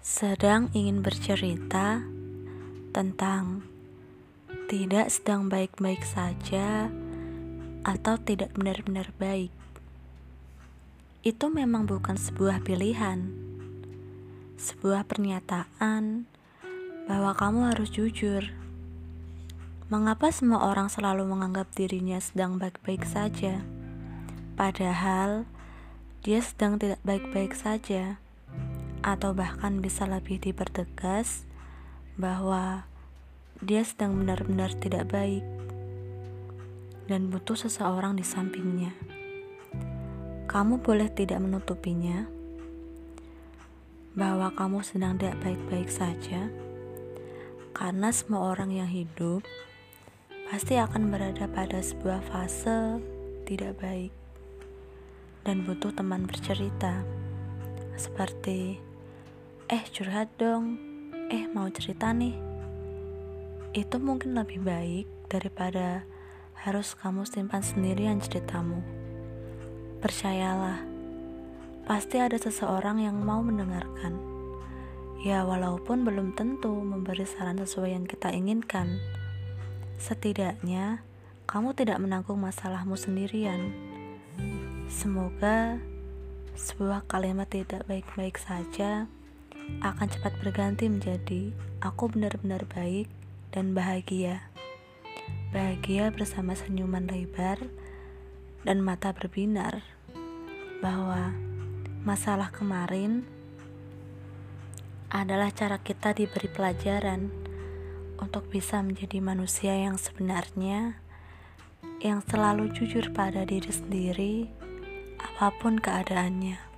sedang ingin bercerita tentang tidak sedang baik-baik saja atau tidak benar-benar baik. Itu memang bukan sebuah pilihan, sebuah pernyataan bahwa kamu harus jujur. Mengapa semua orang selalu menganggap dirinya sedang baik-baik saja, padahal dia sedang tidak baik-baik saja? Atau bahkan bisa lebih dipertegas bahwa dia sedang benar-benar tidak baik dan butuh seseorang di sampingnya. Kamu boleh tidak menutupinya bahwa kamu sedang tidak baik-baik saja, karena semua orang yang hidup pasti akan berada pada sebuah fase tidak baik dan butuh teman bercerita, seperti eh curhat dong, eh mau cerita nih. Itu mungkin lebih baik daripada harus kamu simpan sendirian ceritamu. Percayalah, pasti ada seseorang yang mau mendengarkan. Ya, walaupun belum tentu memberi saran sesuai yang kita inginkan, setidaknya kamu tidak menanggung masalahmu sendirian. Semoga sebuah kalimat tidak baik-baik saja akan cepat berganti menjadi aku benar-benar baik dan bahagia. Bahagia bersama senyuman lebar dan mata berbinar bahwa masalah kemarin adalah cara kita diberi pelajaran untuk bisa menjadi manusia yang sebenarnya yang selalu jujur pada diri sendiri apa pun keadaannya.